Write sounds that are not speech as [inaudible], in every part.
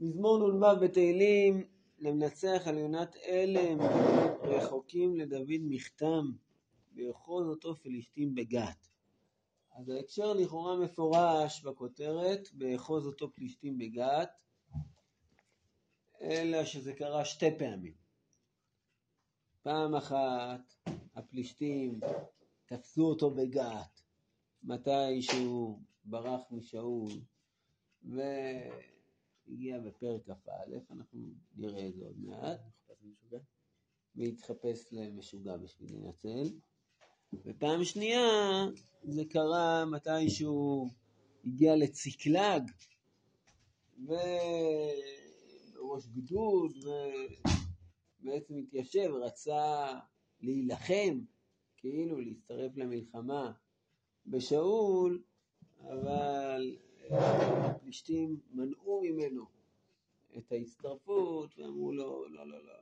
מזמור נ"ו בתהילים למנצח על יונת אלם רחוקים לדוד מכתם ויאחוז אותו פלישתים בגת. אז ההקשר לכאורה מפורש בכותרת, ויאחוז אותו פלישתים בגת, אלא שזה קרה שתי פעמים. פעם אחת הפלישתים תפסו אותו בגת, מתי שהוא ברח משאול, והגיע בפרק כ"א, אנחנו נראה את זה עוד מעט, והתחפש למשוגע בשביל לנצל. ופעם שנייה זה קרה מתי שהוא הגיע לציקלג, וראש גדוד, ובעצם התיישב, רצה להילחם, כאילו להצטרף למלחמה בשאול, אבל הפלישתים מנעו ממנו את ההצטרפות ואמרו לו, לא, לא, לא,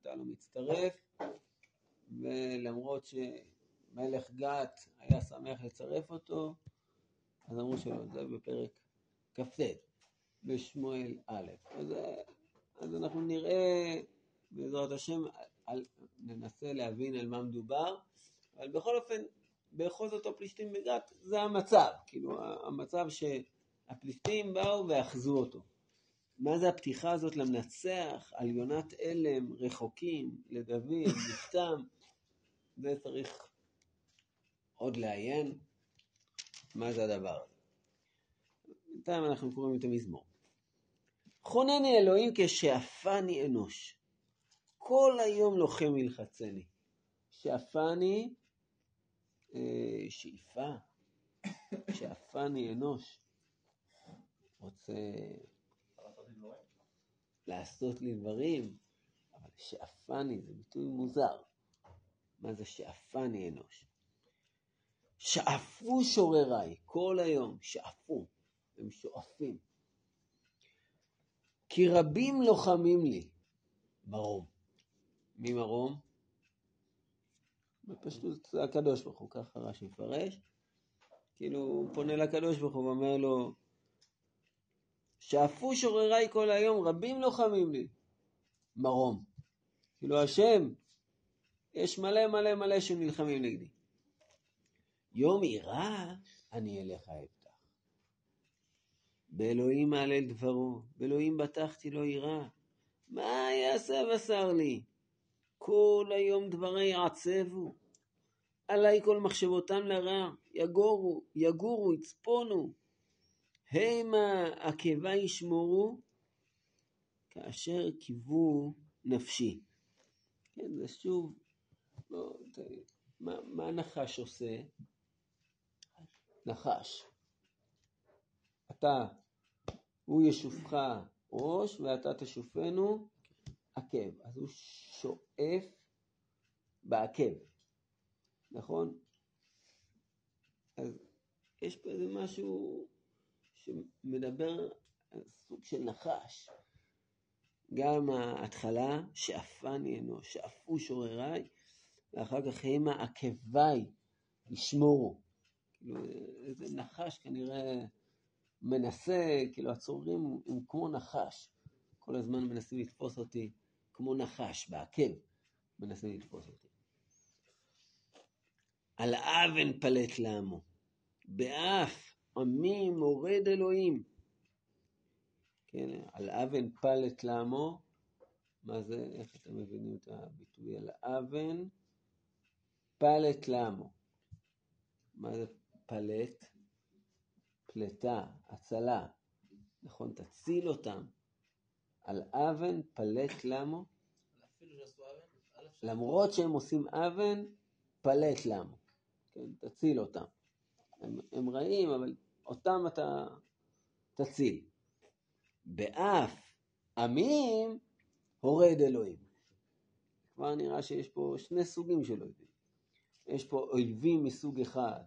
אתה לא מצטרף, ולמרות שמלך גת היה שמח לצרף אותו, אז אמרו שלא, זה בפרק כ"ט, בשמואל א'. אז, אז אנחנו נראה, בעזרת השם, על, ננסה להבין על מה מדובר, אבל בכל אופן, באחוז אותו פלישתים בגת, זה המצב, כאילו המצב שהפלישתים באו ואחזו אותו. מה זה הפתיחה הזאת למנצח על יונת אלם, רחוקים, לדוד, [laughs] מכתם? זה צריך עוד לעיין מה זה הדבר הזה. בינתיים אנחנו קוראים את המזמור. חונני אלוהים כשאפני אנוש, כל היום לוחם ילחצני. שאפני אה, שאיפה, שאפני אנוש, רוצה לעשות לי דברים, אבל שאפני זה ביטוי מוזר. מה זה שאפני אנוש? שאפו שורריי כל היום, שאפו, הם שואפים. כי רבים לוחמים לי, מרום. מי מרום? בפשטות הקדוש ברוך הוא, ככה רש"י מפרש. כאילו הוא פונה לקדוש ברוך הוא ואומר לו, שאפו שורריי כל היום, רבים לוחמים לי, מרום. כאילו השם, יש מלא מלא מלא שנלחמים נגדי. יום יראה אני אליך אפתח. באלוהים אהלל דברו, באלוהים בטחתי לא יראה. מה יעשה בשר לי? כל היום דברי יעצבו. עלי כל מחשבותם לרע, יגורו, יגורו, יצפונו. המה עקבה ישמורו, כאשר קיוו נפשי. כן, זה שוב, לא, מה, מה נחש עושה? נחש. אתה, הוא ישופך ראש ואתה תשופנו עקב. אז הוא שואף בעקב, נכון? אז יש פה איזה משהו שמדבר על סוג של נחש. גם ההתחלה, שאפני אנוש, שאפו שורריי, ואחר כך המה עקביי ישמורו. כאילו, איזה נחש כנראה מנסה, כאילו הצוררים הם כמו נחש, כל הזמן מנסים לתפוס אותי כמו נחש, בעקב מנסים לתפוס אותי. על אבן פלט לעמו, באף עמי מורד אלוהים. כן, על אבן פלט לעמו, מה זה, איך אתם מבינים את הביטוי על אבן פלט לעמו? מה זה פלט? פלטה, הצלה, נכון? תציל אותם. על אבן פלט למו? למרות שהם עושים אבן, פלט למו. כן, תציל אותם. הם, הם רעים, אבל אותם אתה תציל. באף עמים הורד אלוהים. כבר נראה שיש פה שני סוגים של אויבים. יש פה אויבים מסוג אחד,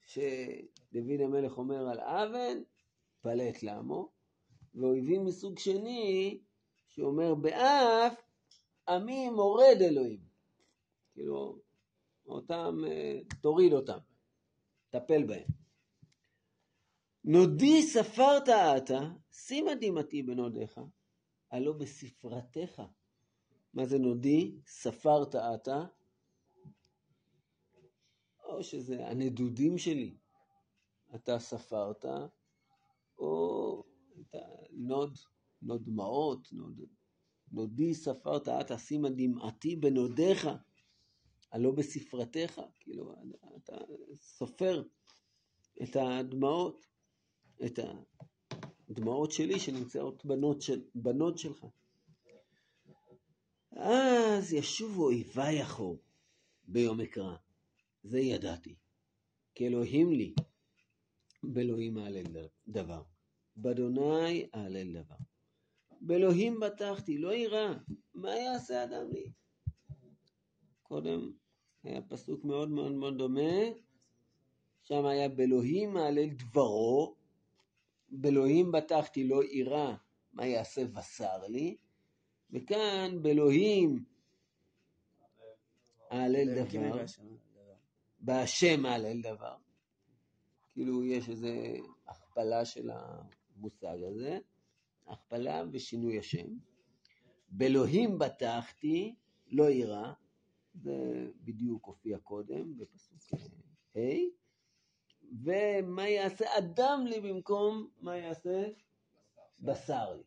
שדוד המלך אומר על אבן, פלט לעמו, ואויבים מסוג שני, שאומר באף, עמי מורד אלוהים. כאילו, אותם, אה, תוריד אותם, טפל בהם. נודי ספרת אתה, שימה דמעתי בנודיך, הלא בספרתך. מה זה נודי? ספרת אתה, או שזה הנדודים שלי, אתה ספרת, או אתה נוד, נוד דמעות, נוד, נודי ספרת אתה, שימה דמעתי בנודיך, הלא בספרתך, כאילו אתה סופר את הדמעות, את הדמעות שלי שנמצאות בנות, של, בנות שלך. אז ישובו אויבי אחור ביום אקרא, זה ידעתי, כי אלוהים לי, באלוהים אהלל דבר, באדוני אהלל דבר. באלוהים בטחתי, לא יירא, מה יעשה אדם לי? קודם היה פסוק מאוד מאוד מאוד דומה, שם היה באלוהים אהלל דברו, באלוהים בטחתי לא יירא, מה יעשה בשר לי? וכאן באלוהים אהלל דבר, בהשם אהלל דבר. כאילו יש איזו הכפלה של המושג הזה, הכפלה ושינוי השם. באלוהים בטחתי, לא יירא, זה בדיוק הופיע קודם בפסוק ה', ומה יעשה אדם לי במקום מה יעשה? בשר לי.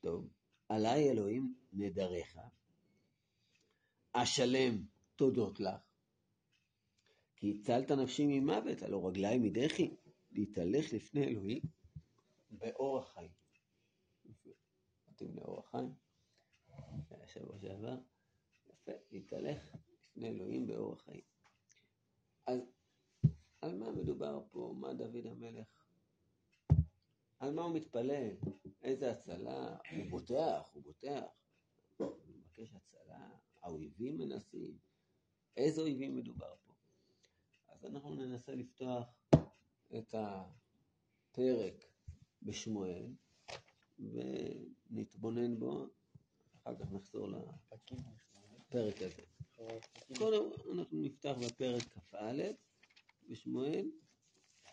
טוב, עליי אלוהים נדריך, אשלם תודות לך, כי הצלת נפשי ממוות, הלא רגלי מדחי, להתהלך לפני אלוהים באורח חיים. מתאים לאורח חיים, שבוע שעבר, להתהלך לפני אלוהים באורח חיים. אז על מה מדובר פה? מה דוד המלך? על מה הוא מתפלל? איזה הצלה? הוא בוטח, הוא בוטח. הוא מבקש הצלה, האויבים מנסים. איזה אויבים מדובר פה? אז אנחנו ננסה לפתוח את הפרק בשמואל ונתבונן בו, אחר כך נחזור לפרק הזה. קודם אנחנו נפתח בפרק כ"א בשמואל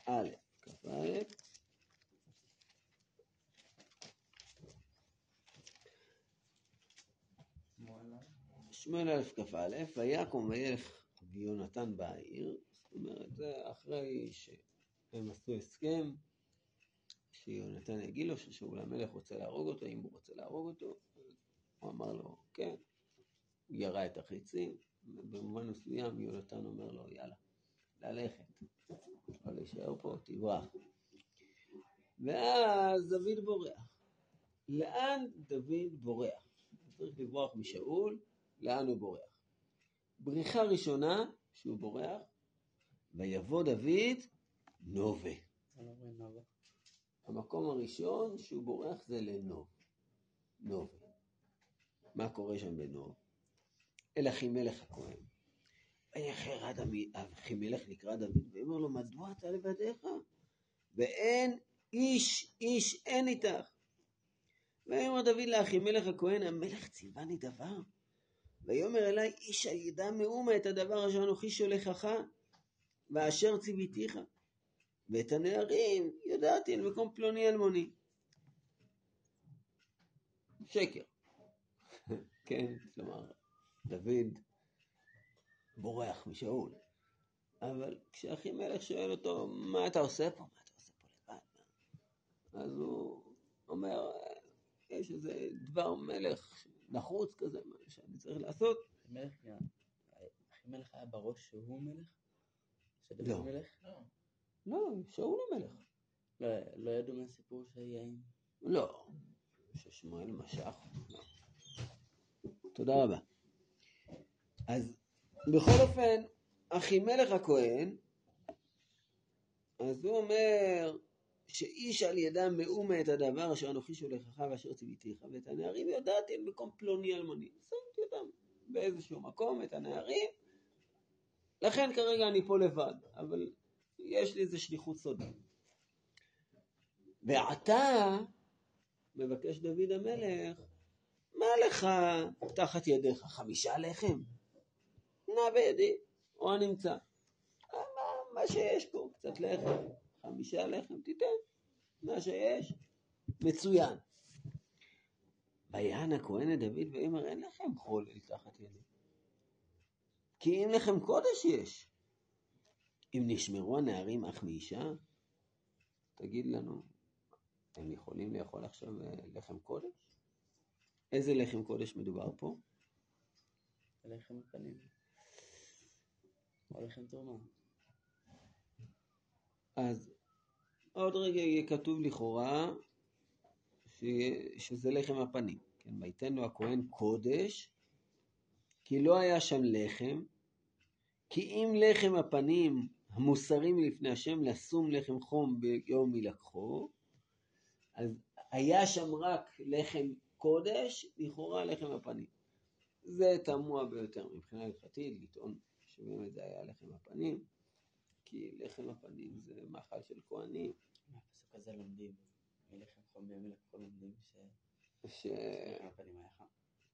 א', כ"א. שמואל א' כ"א, ויקום וילך ויונתן בעיר, זאת אומרת, זה אחרי שהם עשו הסכם, שיונתן יגיד לו ששאול המלך רוצה להרוג אותו, אם הוא רוצה להרוג אותו, הוא אמר לו, כן, ירה את החיצים, ובמובן מסוים יונתן אומר לו, יאללה, ללכת, לא להישאר פה, תברח. ואז דוד בורח. לאן דוד בורח? צריך לברוח משאול, לאן הוא בורח? בריחה ראשונה, שהוא בורח, ויבוא דוד נובה. המקום הראשון שהוא בורח זה לנוב. נובה. מה קורה שם בנוב? אל אחימלך הכהן. ויחר אחימלך לקרא דוד, ואומר לו, מדוע אתה לבדיך? ואין איש, איש אין איתך. ויאמר דוד לאחימלך הכהן, המלך ציווני דבר. ויאמר אלי, איש הידע מאומה את הדבר אשר אנוכי שולחך, ואשר ציוויתיך. ואת הנערים ידעתי אל מקום פלוני אלמוני. שקר. [laughs] כן, כלומר, דוד בורח משאול. אבל כשאחימלך שואל אותו, מה אתה עושה פה? מה אתה עושה פה לבד? אז הוא אומר, יש איזה דבר מלך נחוץ כזה, שאני צריך לעשות. אחימלך היה בראש שהוא מלך? לא. מלך? לא, שאול המלך. לא, לא ידעו מהסיפור שהיה עם... לא, ששמואל משך. לא. תודה רבה. אז בכל אופן, אחימלך הכהן, אז הוא אומר שאיש על ידם מאומה את הדבר אשר אנוכי שולחך ואשר ציוויתיך, ואת הנערים יודעתי אל מקום פלוני אלמוני. שמתי אותם באיזשהו מקום, את הנערים, לכן כרגע אני פה לבד, אבל יש לי איזו שליחות סודית. ועתה מבקש דוד המלך, מה לך תחת ידיך? חמישה לחם? נע בידי, או הנמצא. מה, מה שיש פה, קצת לחם, חמישה לחם תיתן, מה שיש, מצוין. ויען הכהן את דוד ויאמר אין לכם חול אל תחת ידי. כי אם לכם קודש יש. אם נשמרו הנערים אך מאישה, תגיד לנו, הם יכולים לאכול עכשיו אה, לחם קודש? איזה לחם קודש מדובר פה? לחם הפנים. או לחם תרומה. אז עוד רגע יהיה כתוב לכאורה ש... שזה לחם הפנים. כן, ויתן לו הכהן קודש, כי לא היה שם לחם, כי אם לחם הפנים המוסרי מלפני השם לשום לחם חום ביום יילקחו, אז היה שם רק לחם קודש, לכאורה לחם הפנים. זה תמוה ביותר מבחינה הלכתית, לטעון שבאמת זה היה לחם הפנים, כי לחם הפנים זה מאכל של כהנים. מהפסוק הזה לומדים, מלחם חום ביום יילקחו לומדים ש... שלחם הפנים היה חם.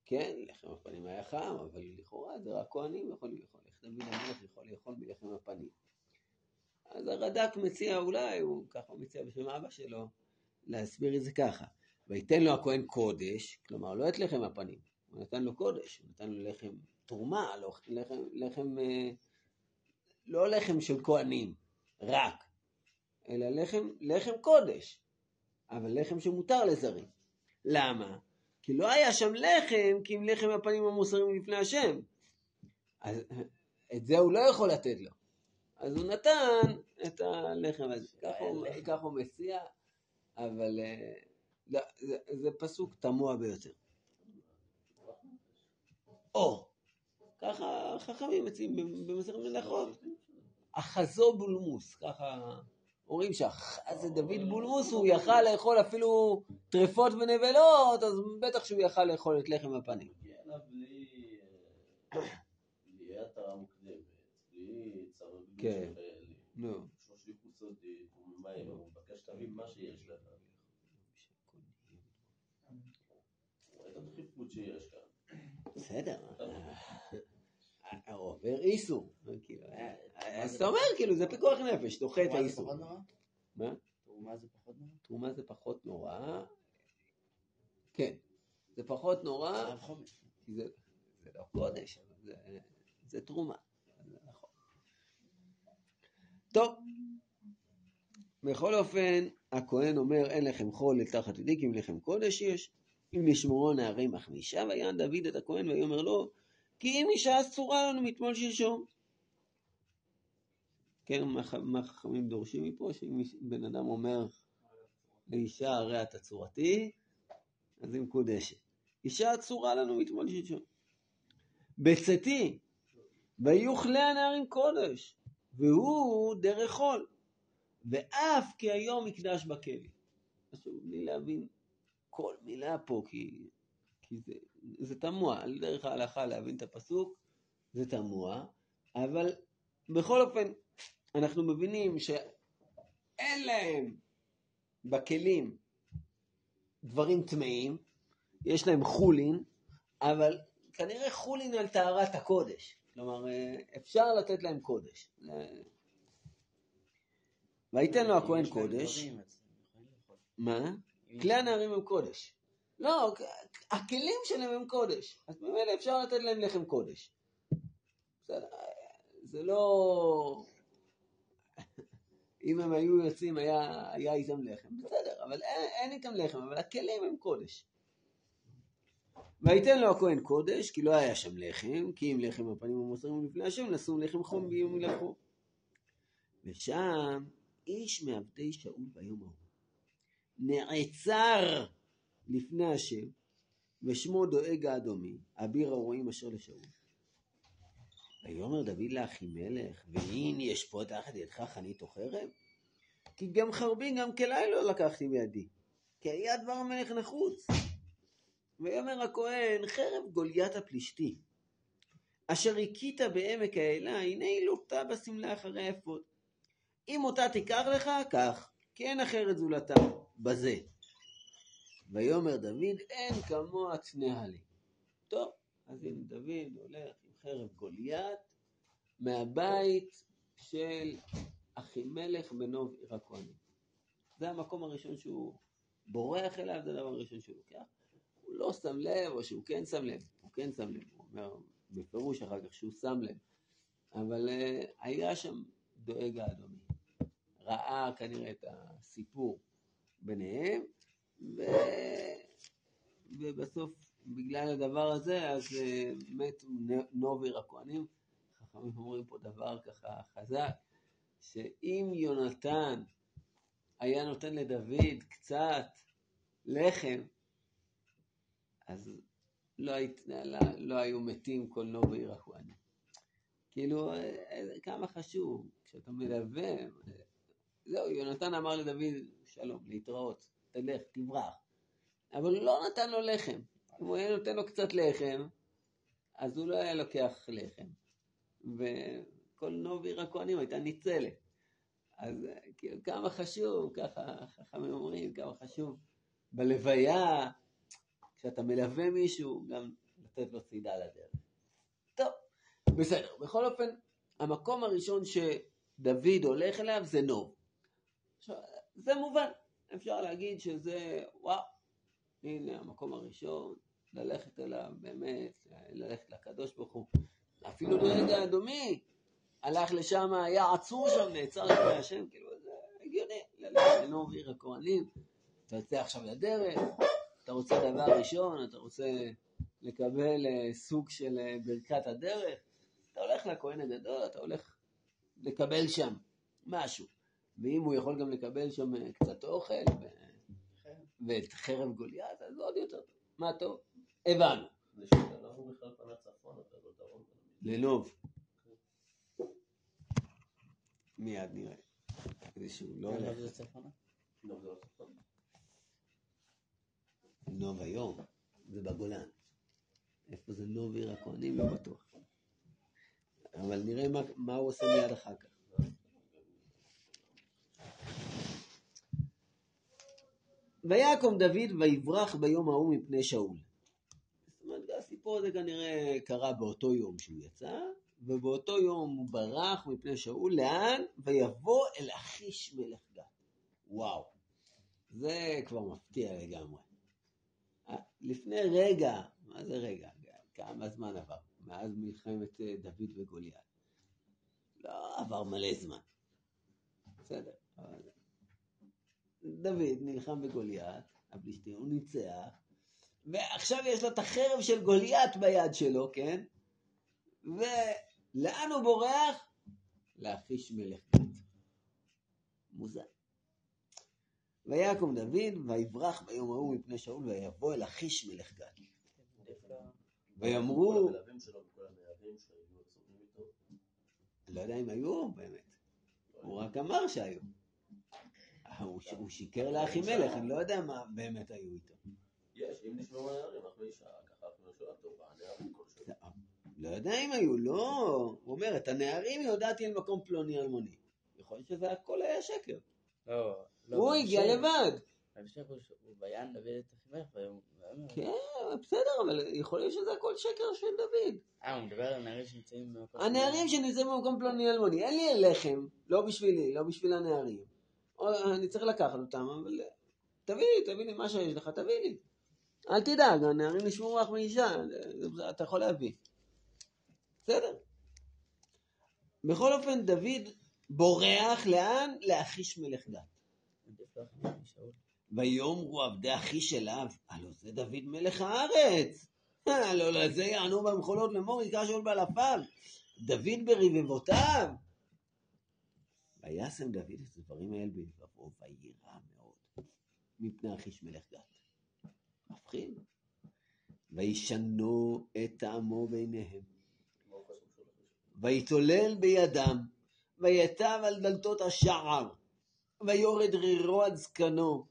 כן, לחם הפנים היה חם, אבל לכאורה זה רק כהנים יכולים לאכול. איך דוד המלך יכול לאכול מלחם הפנים? אז הרד"ק מציע אולי, הוא ככה מציע בשם אבא שלו, להסביר את זה ככה. ויתן לו הכהן קודש, כלומר לא את לחם הפנים, הוא נתן לו קודש, הוא נתן לו לחם תרומה, לא, לחם, לחם, אה, לא לחם של כהנים, רק, אלא לחם, לחם קודש, אבל לחם שמותר לזרים. למה? כי לא היה שם לחם, כי אם לחם הפנים המוסרים לפני השם. אז את זה הוא לא יכול לתת לו. אז הוא נתן את הלחם הזה. ככה הוא, ככה הוא מציע, אבל אה, לא, זה, זה פסוק תמוה ביותר. או, ככה חכמים מציעים במסכת מלאכות. אחזו בולמוס, ככה אומרים שזה דוד בולמוס, הוא יכל לאכול אפילו טרפות ונבלות, אז בטח שהוא יכל לאכול את לחם הפנים. בלי אה, כן. נו. את. בסדר. עובר איסור. כאילו, אה, אז אתה אומר, כאילו, זה פיקוח נפש, דוחה את האיסור. מה? תרומה זה פחות נורא? תרומה זה פחות נורא. כן, זה פחות נורא. כי זה זה לא קודש, זה- זה תרומה. נכון. טוב, בכל אופן, הכהן אומר, אין לכם חול אל תחת ידי, כי אם לחם קודש יש. אם לשמורו נערים אך מאישה, ויען דוד את הכהן ויאמר לו, כי אם אישה אסורה לנו מתמול שלשום. כן, מה חכמים דורשים מפה? שאם בן אדם אומר לאישה, הרי את הצורתי, אז היא מקודשת. אישה אסורה לנו מתמול שלשום. בצאתי, ויוכלי הנערים קודש, והוא דרך חול, ואף כי היום מקדש בכלא. חשוב לי להבין כל מילה פה, כי, כי זה, זה תמוה, על דרך ההלכה להבין את הפסוק, זה תמוה, אבל בכל אופן, אנחנו מבינים שאין להם בכלים דברים טמאים, יש להם חולין, אבל כנראה חולין על טהרת הקודש. כלומר, אה, אפשר לתת להם קודש. אה, ויתן לו הכהן קודש. מה? כלי הנערים הם קודש. לא, הכלים שלהם הם קודש. אז ממילא אפשר לתת להם לחם קודש. זה לא... [laughs] אם הם היו יוצאים, היה, היה איתם לחם. בסדר, אבל אין, אין איתם לחם, אבל הכלים הם קודש. ויתן לו הכהן קודש, כי לא היה שם לחם, כי אם לחם הפנים המוסרים לפני השם, לשום לחם חום ביום מלאכו. ושם איש מעבדי שאול ביום ההוא. נעצר לפני השם, ושמו דואג האדומי, אביר הרועים אשר לשאול. ויאמר דוד לאחימלך, והנה יש פה תחת ידך חנית או חרב? כי גם חרבי גם כלי לא לקחתי בידי, כי היה דבר המלך נחוץ. ויאמר הכהן, חרב גוליית הפלישתי, אשר הכית בעמק האלה, הנה היא לוטה בשמלה אחרי האפוד. אם אותה תיקח לך, קח, כי אין אחרת זולתה, בזה. ויאמר דוד, אין כמוה צנעה לי. טוב, אז הנה דוד הולך עם חרב גוליית מהבית של אחימלך בנוב עיר הכהנים. זה המקום הראשון שהוא בורח אליו, זה הדבר הראשון שהוא לוקח. הוא לא שם לב, או שהוא כן שם לב, הוא כן שם לב, הוא אומר בפירוש אחר כך שהוא שם לב. אבל uh, היה שם דואג האדומי. ראה כנראה את הסיפור ביניהם, ו... ובסוף בגלל הדבר הזה, אז uh, מתו נובר הכהנים. חכמים אומרים פה דבר ככה חזק, שאם יונתן היה נותן לדוד קצת לחם, אז לא, היית, לא, לא היו מתים כל נובר הכהנים. כאילו, כמה חשוב, כשאתה מלווה, זהו, יונתן אמר לדוד, שלום, להתראות, תלך, תברח. אבל הוא לא נתן לו לחם. אם הוא היה נותן לו קצת לחם, אז הוא לא היה לוקח לחם. וכל נוביר הכהנים הייתה ניצלת. אז כאילו, כמה חשוב, ככה חכמים אומרים, כמה חשוב בלוויה, כשאתה מלווה מישהו, גם לתת לו צידה לדרך. טוב, בסדר. בכל אופן, המקום הראשון שדוד הולך אליו זה נוב. עכשיו, זה מובן. אפשר להגיד שזה, וואו, הנה המקום הראשון, ללכת אליו, באמת, ללכת לקדוש ברוך הוא. אפילו לרגע האדומי, הלך לשם, היה עצור שם, נעצר לפני השם, כאילו, זה הגיוני, ללכת לנוב עיר הכהנים, אתה יוצא עכשיו לדרך, אתה רוצה דבר ראשון, אתה רוצה לקבל אה, סוג של אה, ברכת הדרך, אתה הולך לכהן הגדול, אתה הולך לקבל שם משהו. ואם הוא יכול גם לקבל שם אה, קצת אוכל ואת חרב גוליית, אז עוד יותר טוב. מה טוב? הבנו. אתה לא דרום. לנוב. מיד נראה. כדי שהוא לא הולך. לא, לא. נוב היום, זה בגולן. איפה זה נוב עיר הכהנים? לא בטוח. אבל נראה מה, מה הוא עושה מיד אחר כך. ויקום דוד ויברח ביום ההוא מפני שאול. זאת אומרת, הסיפור הזה כנראה קרה באותו יום שהוא יצא, ובאותו יום הוא ברח מפני שאול, לאן? ויבוא אל אחיש מלך גת. וואו, זה כבר מפתיע לגמרי. אה, לפני רגע, מה זה רגע? כמה זמן עבר? מאז מלחמת אה, דוד וגוליית. לא עבר מלא זמן. בסדר, אבל... דוד נלחם בגוליית, הפלישתים, הוא ניצח, ועכשיו יש לו את החרב של גוליית ביד שלו, כן? ולאן הוא בורח? לאחיש מלך גת. מוזר. ויקום דוד, ויברח ביום ההוא מפני שאול, ויבוא אל אחיש מלך גת. ויאמרו. לא יודע אם היו באמת, הוא רק אמר שהיו. הוא ש- הוא שיקר לאחימלך, אני לא יודע מה באמת היו איתו. יש, אם נשמעו הנערים, אחרי שעה, ככה אנחנו נשאר טובה, הנערים כלשהו. לא יודע אם היו, לא. הוא אומר, את הנערים יודעתי על מקום פלוני אלמוני. יכול להיות שזה הכל היה שקר. לא, לא. הוא הגיע בהמשך- לבד. בהמשך הוא ויען דוד את אחימלך ויאמר... כן, בסדר, אבל יכול להיות שזה הכל שקר של דוד. אה, הוא מדבר על הנערים שנמצאים במקום... הנערים שנמצאים במקום פלוני אלמוני, אין לי לחם, לא בשבילי, לא בשביל הנערים. אני צריך לקחת אותם, אבל תביא לי, תביא לי מה שיש לך, תביא לי. אל תדאג, הנערים נשמעו לך מאישה, אתה יכול להביא. בסדר. בכל אופן, דוד בורח לאן? לאחיש מלך דת. ויאמרו עבדי אחיש אליו, הלא זה דוד מלך הארץ. הלא לזה יענו במחולות לאמור יקרא שאול באלפיו. דוד ברבבותיו. וישם דוד את הדברים האלה בלבבו, ויירא מאוד מפני אחיש מלך גת. מפחיד. וישנו את טעמו בעיניהם. ויתולל בידם, ויטב על דלתות השער, ויורד רירו עד זקנו.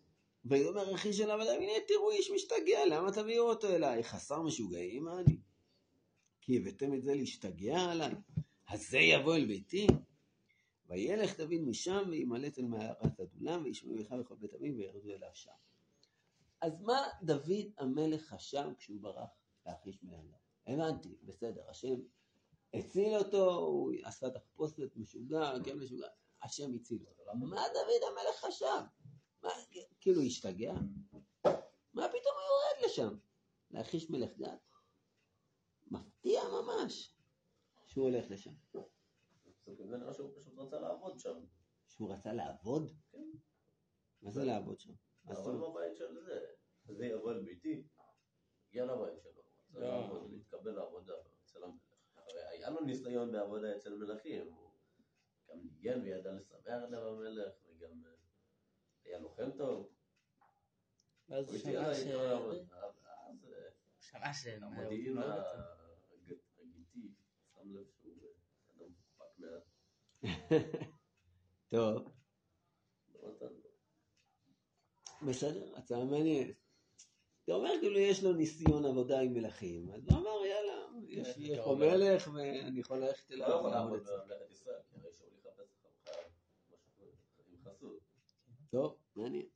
ויאמר אחי של עבדיו, הנה תראו איש משתגע, למה תביאו אותו אליי? חסר משוגעים אני? כי הבאתם את זה להשתגע עליי? אז זה יבוא אל ביתי? וילך דוד משם וימלט אל מערת אדולם, וישמעו אחיו וכל בית אביו וירדו אליו שם. אז מה דוד המלך חשב כשהוא ברח לאחיש מלך? הבנתי, בסדר, השם הציל אותו, הוא עשה תחפושת משוגע, כן משוגע, השם הציל אותו. מה דוד המלך חשב? מה, כאילו השתגע? מה פתאום הוא יורד לשם? לאחיש מלך גת? מפתיע ממש שהוא הולך לשם. זה נראה שהוא פשוט רצה לעבוד שם. שהוא רצה לעבוד? כן. מה זה לעבוד שם? אומרת? בבית של זה. זה יבוא אל ביתי. הגיע לבית שלו. רצה לא. לעבוד, להתקבל לעבודה אצל המלך. הרי היה לו ניסיון בעבודה אצל מלכים. הוא גם ניגן וידע לשמח לב המלך, וגם אה, היה לוחם טוב. ואז הוא שמע ש... אה, שמע ש... המודיעין הוא- הג- הגיתי שם לב שהוא אה, אדם מפוקפק מעט. [laughs] טוב, לא. בסדר, הצעה מעניינת. אתה אומר כאילו יש לו ניסיון עבודה עם מלכים, אז הוא אמר יאללה, יש כן, יש אתה פה. מלך ואני יכול ללכת הוא לא אליו יכול לעבוד. בממלכת ישראל, כי הרי עם חסות. טוב, מעניין.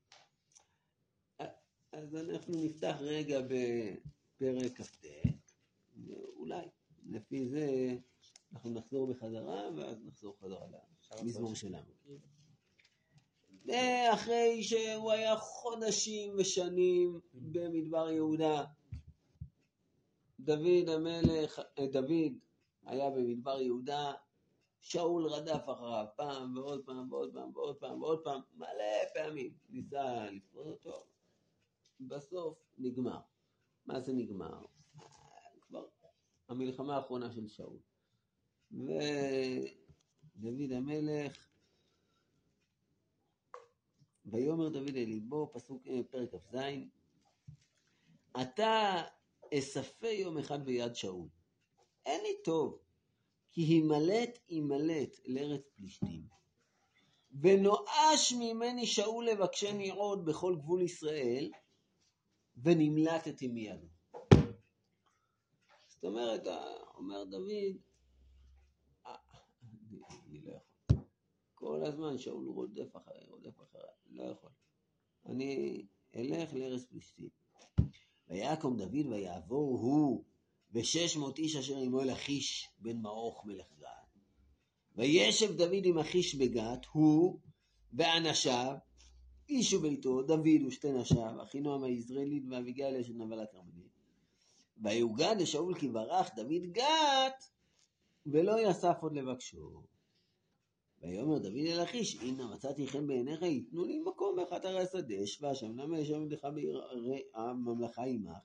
אז אנחנו נפתח רגע בפרק כ"ט, ואולי לפי זה אנחנו נחזור בחזרה, ואז נחזור חזרה למזמור שלנו. ואחרי שהוא היה חודשים ושנים במדבר יהודה, דוד המלך, אה, דוד היה במדבר יהודה, שאול רדף אחריו פעם ועוד פעם ועוד פעם ועוד פעם ועוד פעם, מלא פעמים, ניסה לתפוס אותו, בסוף נגמר. מה זה נגמר? כבר המלחמה האחרונה של שאול. ודוד המלך, ויאמר דוד אל ליבו, פסוק אה, פרק כ"ז, אתה אספה יום אחד ביד שאול. אין לי טוב, כי הימלט הימלט אל ארץ פלישתים. ונואש ממני שאול לבקשני עוד בכל גבול ישראל, ונמלטתי מידו. זאת אומרת, אומר דוד, "אה, אני, אני לא יכול. כל הזמן שאול רודף אחריי, רודף אחריי, לא יכול. אני אלך לארץ פלישתים. ויקום דוד ויעבור הוא ושש מאות איש אשר עמו אל אחיש בן מעוך מלך גת. וישב דוד עם אחיש בגת, הוא ואנשיו, איש וביתו, דוד ושתי נשיו, אחינועם היזרעאלית ואביגיל אשת נבל הכרמלית. ויוגד לשאול כי ברח דוד גת, ולא יסף עוד לבקשו. ויאמר דוד אל אחיש, הנה מצאתי חן בעיניך, יתנו לי מקום באחת ערי השדה, אשבה שם, למה ישב עמדך בעיר הממלכה עמך.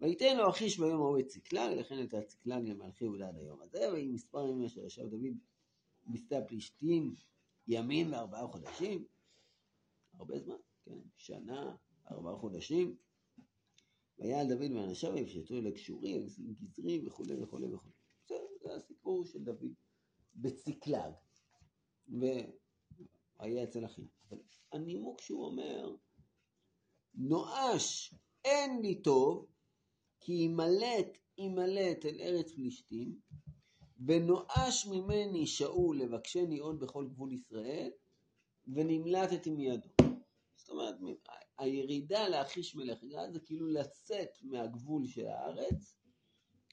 ויתן לו אחיש ביום ההוא את צקלג, לכן הייתה צקלג למלכי יהודה עד היום הזה, ויהי מספר ימים אשר ישב דוד בשדה הפלישתים ימים וארבעה חודשים, הרבה זמן, כן, שנה, ארבעה חודשים. ויעל דוד ואנשיו ויפשטו אל הקשורים, גזרים וכולי וכולי וכולי. זה, זה הסיפור של דוד בצקלג, והיה אצל אחים. אבל הנימוק שהוא אומר, נואש אין לי טוב, כי ימלט ימלט אל ארץ פלישתים, ונואש ממני שאול לבקשני עוד בכל גבול ישראל, ונמלטתי מידו. זאת אומרת, הירידה לאחיש מלך גד זה כאילו לצאת מהגבול של הארץ,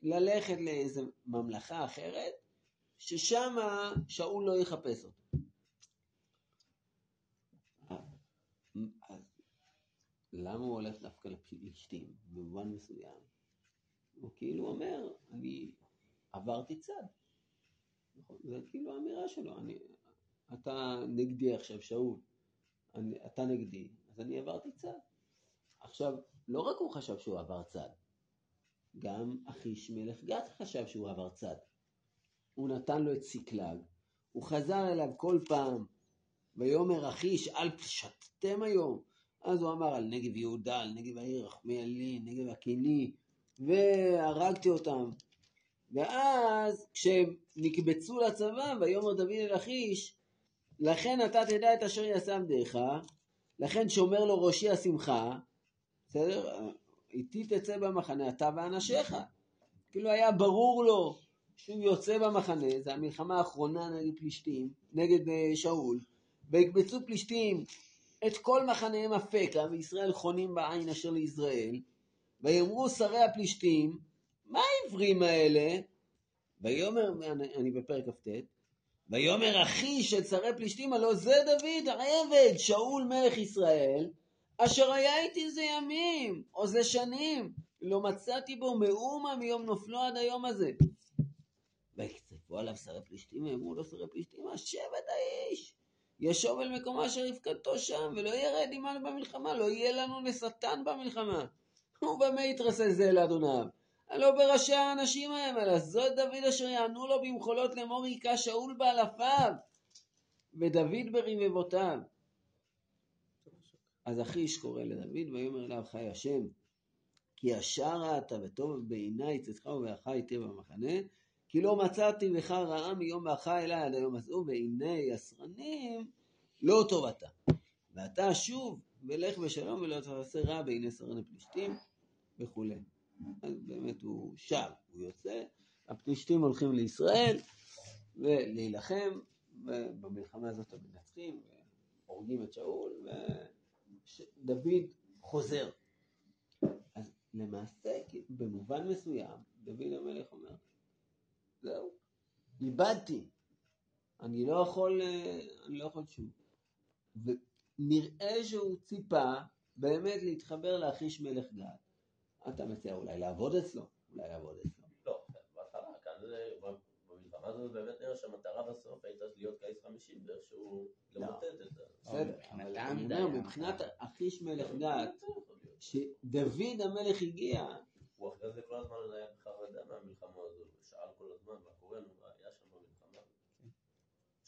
ללכת לאיזו ממלכה אחרת, ששם שאול לא יחפש אותו. אז למה הוא הולך דווקא לפלישתים במובן מסוים? הוא כאילו אומר, אני עברתי צד. נכון? זה כאילו האמירה שלו, אני, אתה נגדי עכשיו, שאול, אני, אתה נגדי, אז אני עברתי צד. עכשיו, לא רק הוא חשב שהוא עבר צד, גם אחיש מלך גת חשב שהוא עבר צד. הוא נתן לו את צקלג, הוא חזר אליו כל פעם, ויאמר אחיש, אל פשטתם היום. אז הוא אמר על נגב יהודה, על נגב העיר רחמי עלי, נגב הקיני, והרגתי אותם. ואז כשהם נקבצו לצבא, ויאמר דוד אל אחיש, לכן אתה תדע את אשר יעשה עבדיך, לכן שומר לו ראשי השמחה, בסדר? איתי תצא במחנה, אתה ואנשיך. כאילו היה ברור לו שהוא יוצא במחנה, זה המלחמה האחרונה נגד פלישתים, נגד אה, שאול, ויקבצו פלישתים את כל מחניהם אפקה, וישראל חונים בעין אשר ליזרעאל, ויאמרו שרי הפלישתים, מה העברים האלה? ויאמר, אני, אני בפרק כ"ט, ויאמר אחי של שרי פלישתים, הלא זה דוד העבד, שאול מלך ישראל, אשר היה איתי זה ימים, או זה שנים, לא מצאתי בו מאומה מיום נופלו עד היום הזה. ויקצפו עליו שרי פלישתים, ואמרו לו שרי פלישתים, השבת האיש, ישוב אל מקומו אשר יפקדתו שם, ולא ירד עמנו במלחמה, לא יהיה לנו לשטן במלחמה. ובמה יתרסה זה לאדוניו? הלא בראשי האנשים ההם, אלא זאת דוד אשר יענו לו במחולות לאמור היכה שאול באלפיו, ודוד ברבבותיו. אז אחיש קורא לדוד, ויאמר אליו חי השם, כי ישר ראתה וטוב בעיניי צאתך ובארך איתי במחנה, כי לא מצאתי בך רעה מיום באך אליי עד היום הזה, ובעיני הסרנים לא טובתה. ואתה שוב, ולך בשלום ולא תעשה רע בעיני סרני פלישתים וכולי. אז באמת הוא שב, הוא יוצא, הפלישתים הולכים לישראל ולהילחם, ובמלחמה הזאת הם מנצחים, והורגים את שאול, ודוד חוזר. אז למעשה, במובן מסוים, דוד המלך אומר, זהו, איבדתי, אני לא יכול, אני לא יכול שוב. ונראה שהוא ציפה באמת להתחבר לאחיש מלך גד. אתה מציע אולי לעבוד אצלו, אולי לעבוד אצלו. לא, בהתחלה, כאן במלחמה הזאת באמת נראה שהמטרה בסוף הייתה להיות גיס 50 ואיכשהו למוטט את זה. בסדר, אבל אני אומר, מבחינת אחיש מלך גד, שדוד המלך הגיע, הוא אחרי זה כל הזמן היה בחרדה מהמלחמה הזאת, הוא שאל כל הזמן מה קורה, נו, מה היה שם במלחמה.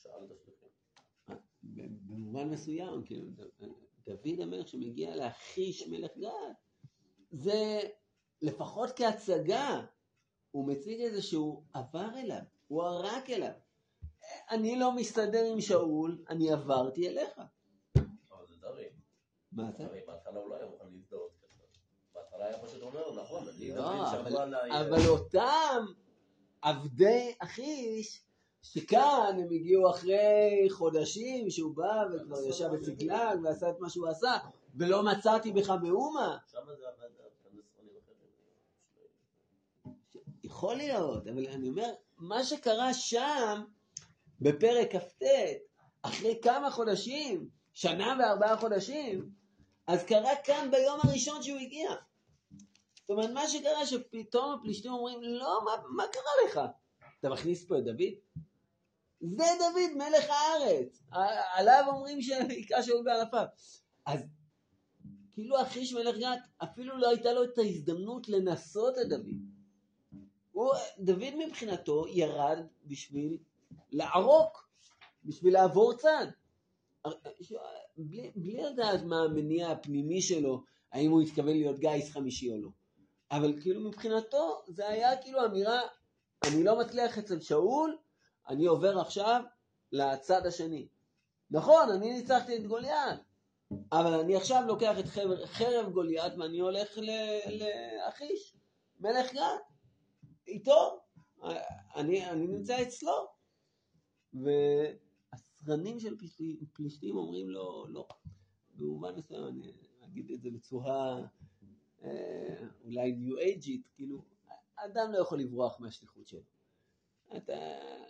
שאל את השליחים. במובן מסוים, כאילו, דוד המלך שמגיע לאחיש מלך גד, זה לפחות כהצגה, הוא מציג איזה שהוא עבר אליו, הוא ערק אליו. אני לא מסתדר עם שאול, אני עברתי אליך. אבל זה דרי. מה זה? בהתחלה הוא לא היה מוכן להזדהות. בהתחלה היה פשוט אומר, נכון, אני לא, מבין אבל- שעברו עליי... אבל אותם עבדי אחיש, שכאן הם הגיעו אחרי חודשים שהוא בא וכבר ישב בצקלג ועשה את מה שהוא עשה, ולא מצאתי בך מאומה. אחרים. יכול להיות, אבל אני אומר, מה שקרה שם, בפרק כ"ט, אחרי כמה חודשים, שנה וארבעה חודשים, אז קרה כאן ביום הראשון שהוא הגיע. זאת אומרת, מה שקרה שפתאום הפלישתים אומרים, לא, מה, מה קרה לך? אתה מכניס פה את דוד? זה דוד, מלך הארץ. עליו אומרים שהיכה שאול באלפיו. אז כאילו אחיש מלך גת, אפילו לא הייתה לו את ההזדמנות לנסות את דוד. הוא, דוד מבחינתו ירד בשביל לערוק, בשביל לעבור צד. בלי, בלי לדעת מה המניע הפנימי שלו, האם הוא התכוון להיות גיס חמישי או לא. אבל כאילו מבחינתו זה היה כאילו אמירה, אני לא מצליח אצל שאול, אני עובר עכשיו לצד השני. נכון, אני ניצחתי את גוליית, אבל אני עכשיו לוקח את חרב, גוליית ואני הולך לאחיש, מלך גת. איתו, אני, אני נמצא אצלו. והסרנים של פלישתים, פלישתים אומרים לו, לא, במובן מסוים, אני אגיד את זה בצורה אה, אולי ניו אייג'ית, כאילו, אדם לא יכול לברוח מהשליחות שלו. אתה,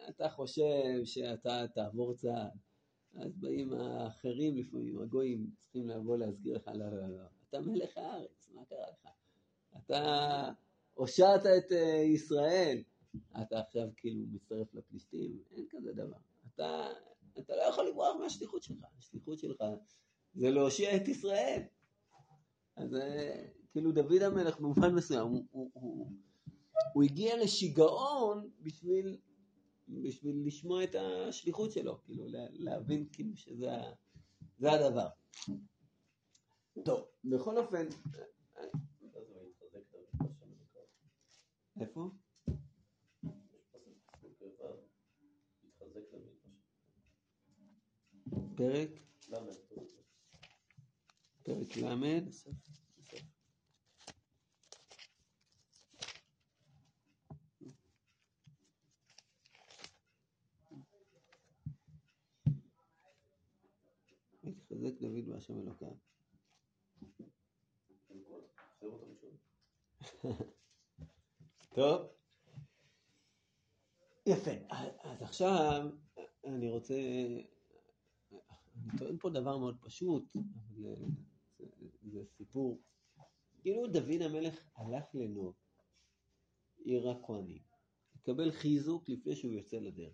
אתה חושב שאתה תעבור צעד, אז באים האחרים לפעמים, הגויים, צריכים לבוא להסגיר לך, לא, לא, לא, אתה מלך הארץ, מה קרה לך? אתה הושעת את אה, ישראל, אתה עכשיו כאילו מצטרף לפלישתים, אין כזה דבר. אתה, אתה לא יכול לברוח מהשליחות שלך, השליחות שלך זה להושיע את ישראל. אז אה, כאילו דוד המלך במובן מסוים, הוא, הוא, הוא, הוא הגיע לשיגעון בשביל, בשביל לשמוע את השליחות שלו, כאילו לה- להבין כאילו שזה הדבר. טוב, בכל אופן. איפה? פרק. פרק ל', התחזק דוד בהשם אלוקיו. טוב. יפה. אז עכשיו, אני רוצה, אני טוען פה דבר מאוד פשוט, אה, זה, זה סיפור. כאילו דוד המלך הלך לנוב, עיר הכהנים, לקבל חיזוק לפני שהוא יוצא לדרך.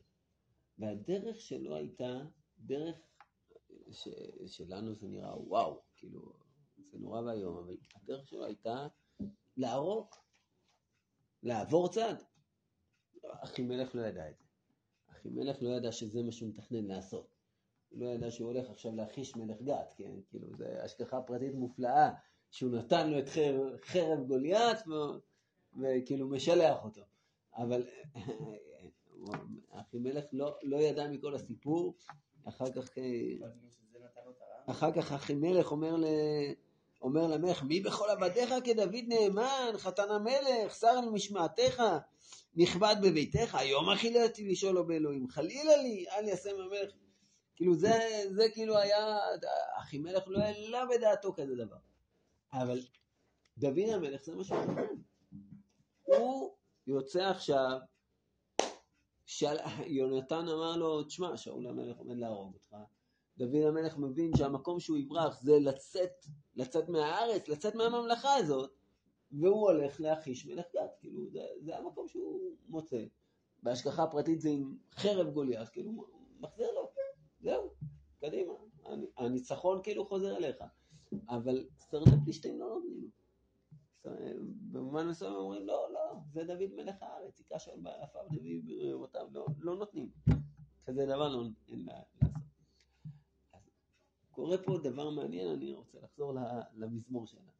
והדרך שלו הייתה דרך ש, שלנו זה נראה וואו, כאילו, זה נורא ואיום, אבל הדרך שלו הייתה להרוג, לעבור צד. אחימלך לא ידע את זה. אחימלך לא ידע שזה מה שהוא מתכנן לעשות. הוא לא ידע שהוא הולך עכשיו להחיש מלך גת, כן? כאילו, זו השגחה פרטית מופלאה, שהוא נתן לו את חרב, חרב גוליית, וכאילו משלח אותו. אבל [laughs] אחימלך לא, לא ידע מכל הסיפור, אחר כך, אה, אחר כך אחימלך אומר, ל, אומר למלך, מי בכל עבדיך כדוד נאמן, חתן המלך, שר על משמעתך, נכבד בביתך, היום אכילתי לשאול לו באלוהים, חלילה לי, אל יעשה המלך. כאילו זה, זה כאילו היה, אחימלך לא העלה בדעתו כזה דבר. אבל דוד המלך זה מה שהוא. הוא יוצא עכשיו, של... יונתן אמר לו, תשמע, שאול המלך עומד להרוג אותך. דוד המלך מבין שהמקום שהוא יברח זה לצאת, לצאת מהארץ, לצאת מהממלכה הזאת, והוא הולך להחיש מלך גת, כאילו זה, זה המקום שהוא מוצא. בהשגחה הפרטית זה עם חרב גוליית, כאילו מחזיר לו, זהו, קדימה, הניצחון כאילו חוזר אליך. אבל שרני פלישתים לא נותנים לו. במובן מסוים אומרים, לא, לא, זה דוד מלך הארץ, היכה שאול באלפיו דוד ברבותיו, לא, לא נותנים. כזה דבר לא נותנים לעשות. אז קורה פה דבר מעניין, אני רוצה לחזור למזמור שלנו.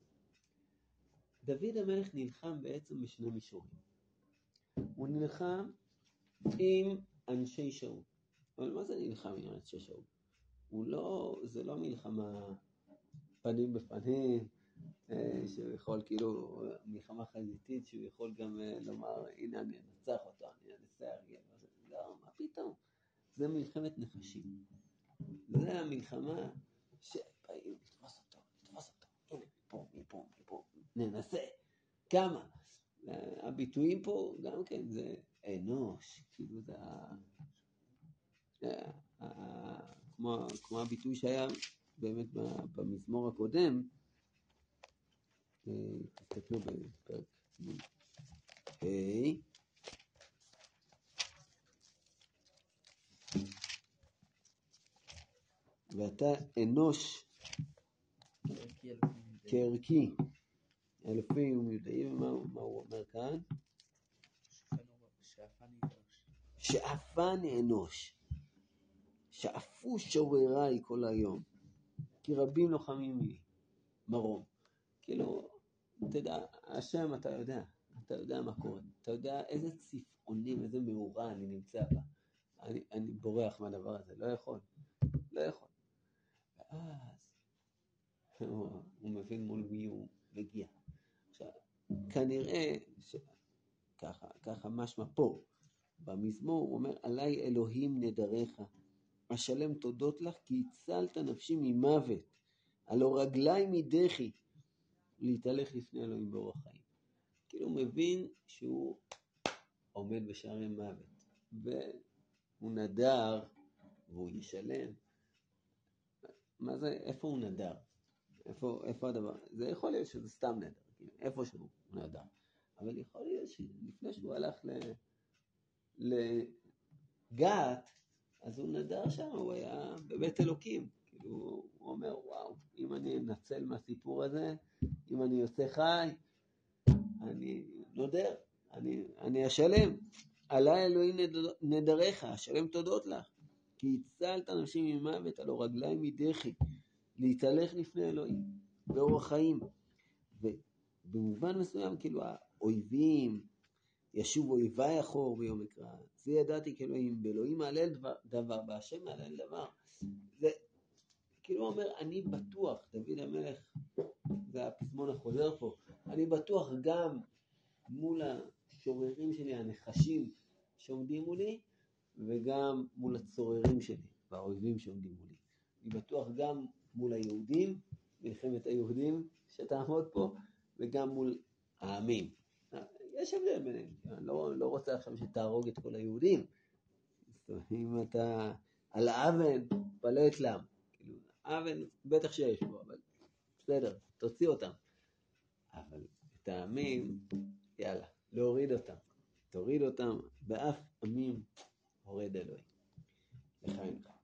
דוד המלך נלחם בעצם בשני מישורים. הוא נלחם עם אנשי שאול. אבל מה זה נלחם עם אנשי שאול? הוא לא, זה לא מלחמה פנים בפנים, שהוא יכול כאילו, מלחמה חזיתית, שהוא יכול גם אה, לומר, הנה אני אנצח אותו, אני אנסח, לא, מה פתאום? זה מלחמת נחשים. זה המלחמה שבאים לתפוס אותו, לתפוס אותו, הנה, מפה, מפה, מפה, ננסה, כמה? הביטויים פה גם כן זה אנוש, כאילו זה כמו, כמו הביטוי שהיה באמת במזמור הקודם, תסתכלו בפרק ה' ואתה אנוש כערכי אלפים ומיודעים, מה הוא אומר כאן? שאפני אנוש, שאפו שורריי כל היום, כי רבים לוחמים לי, מרום. כאילו, תדע, השם אתה יודע, אתה יודע מה קורה, אתה יודע איזה צפעונים, איזה מאורה אני נמצא בה. אני, אני בורח מהדבר הזה, לא יכול, לא יכול. ואז הוא, הוא מבין מול מי הוא מגיע. עכשיו, כנראה שככה, ככה משמע פה, במזמור הוא אומר, עליי אלוהים נדריך, אשלם תודות לך כי הצלת נפשי ממוות, הלא רגלי מדחי. להתהלך לפני אלוהים באורח חיים. כאילו מבין שהוא עומד בשערי מוות, והוא נדר והוא ישלם. מה זה, איפה הוא נדר? איפה, איפה הדבר? זה יכול להיות שזה סתם נדר, כאילו, איפה שהוא נדר. אבל יכול להיות שלפני שהוא הלך. לגת, אז הוא נדר שם, הוא היה בבית אלוקים. כאילו, הוא אומר, וואו, אם אני אנצל מהסיפור הזה, אם אני יוצא חי, אני נודר, אני, אני אשלם. עלי אלוהים נדריך, אשלם תודות לך. כי הצלת אנשים ממוות, הלא רגליים מדחי, להתהלך לפני אלוהים, באורח חיים. ובמובן מסוים, כאילו, האויבים, ישוב אויבי אחור ביום אקרא. זה ידעתי כאלוהים, באלוהים מעלה דבר, בהשם מעלה דבר. זה, כאילו הוא אומר, אני בטוח, דוד המלך, זה הפזמון החוזר פה, אני בטוח גם מול השוררים שלי, הנחשים שעומדים מולי, וגם מול הצוררים שלי, והאויבים שעומדים מולי. אני בטוח גם מול היהודים, מלחמת היהודים שתעמוד פה, וגם מול העמים. יש הבדל ביניהם, אני לא, לא רוצה עכשיו שתהרוג את כל היהודים. אם אתה... על האוון, פלא אצלם. עוול, בטח שיש פה, אבל בסדר, תוציא אותם. אבל טעמים, יאללה, להוריד אותם. תוריד אותם, באף עמים הורד אלוהים. לחיים לך.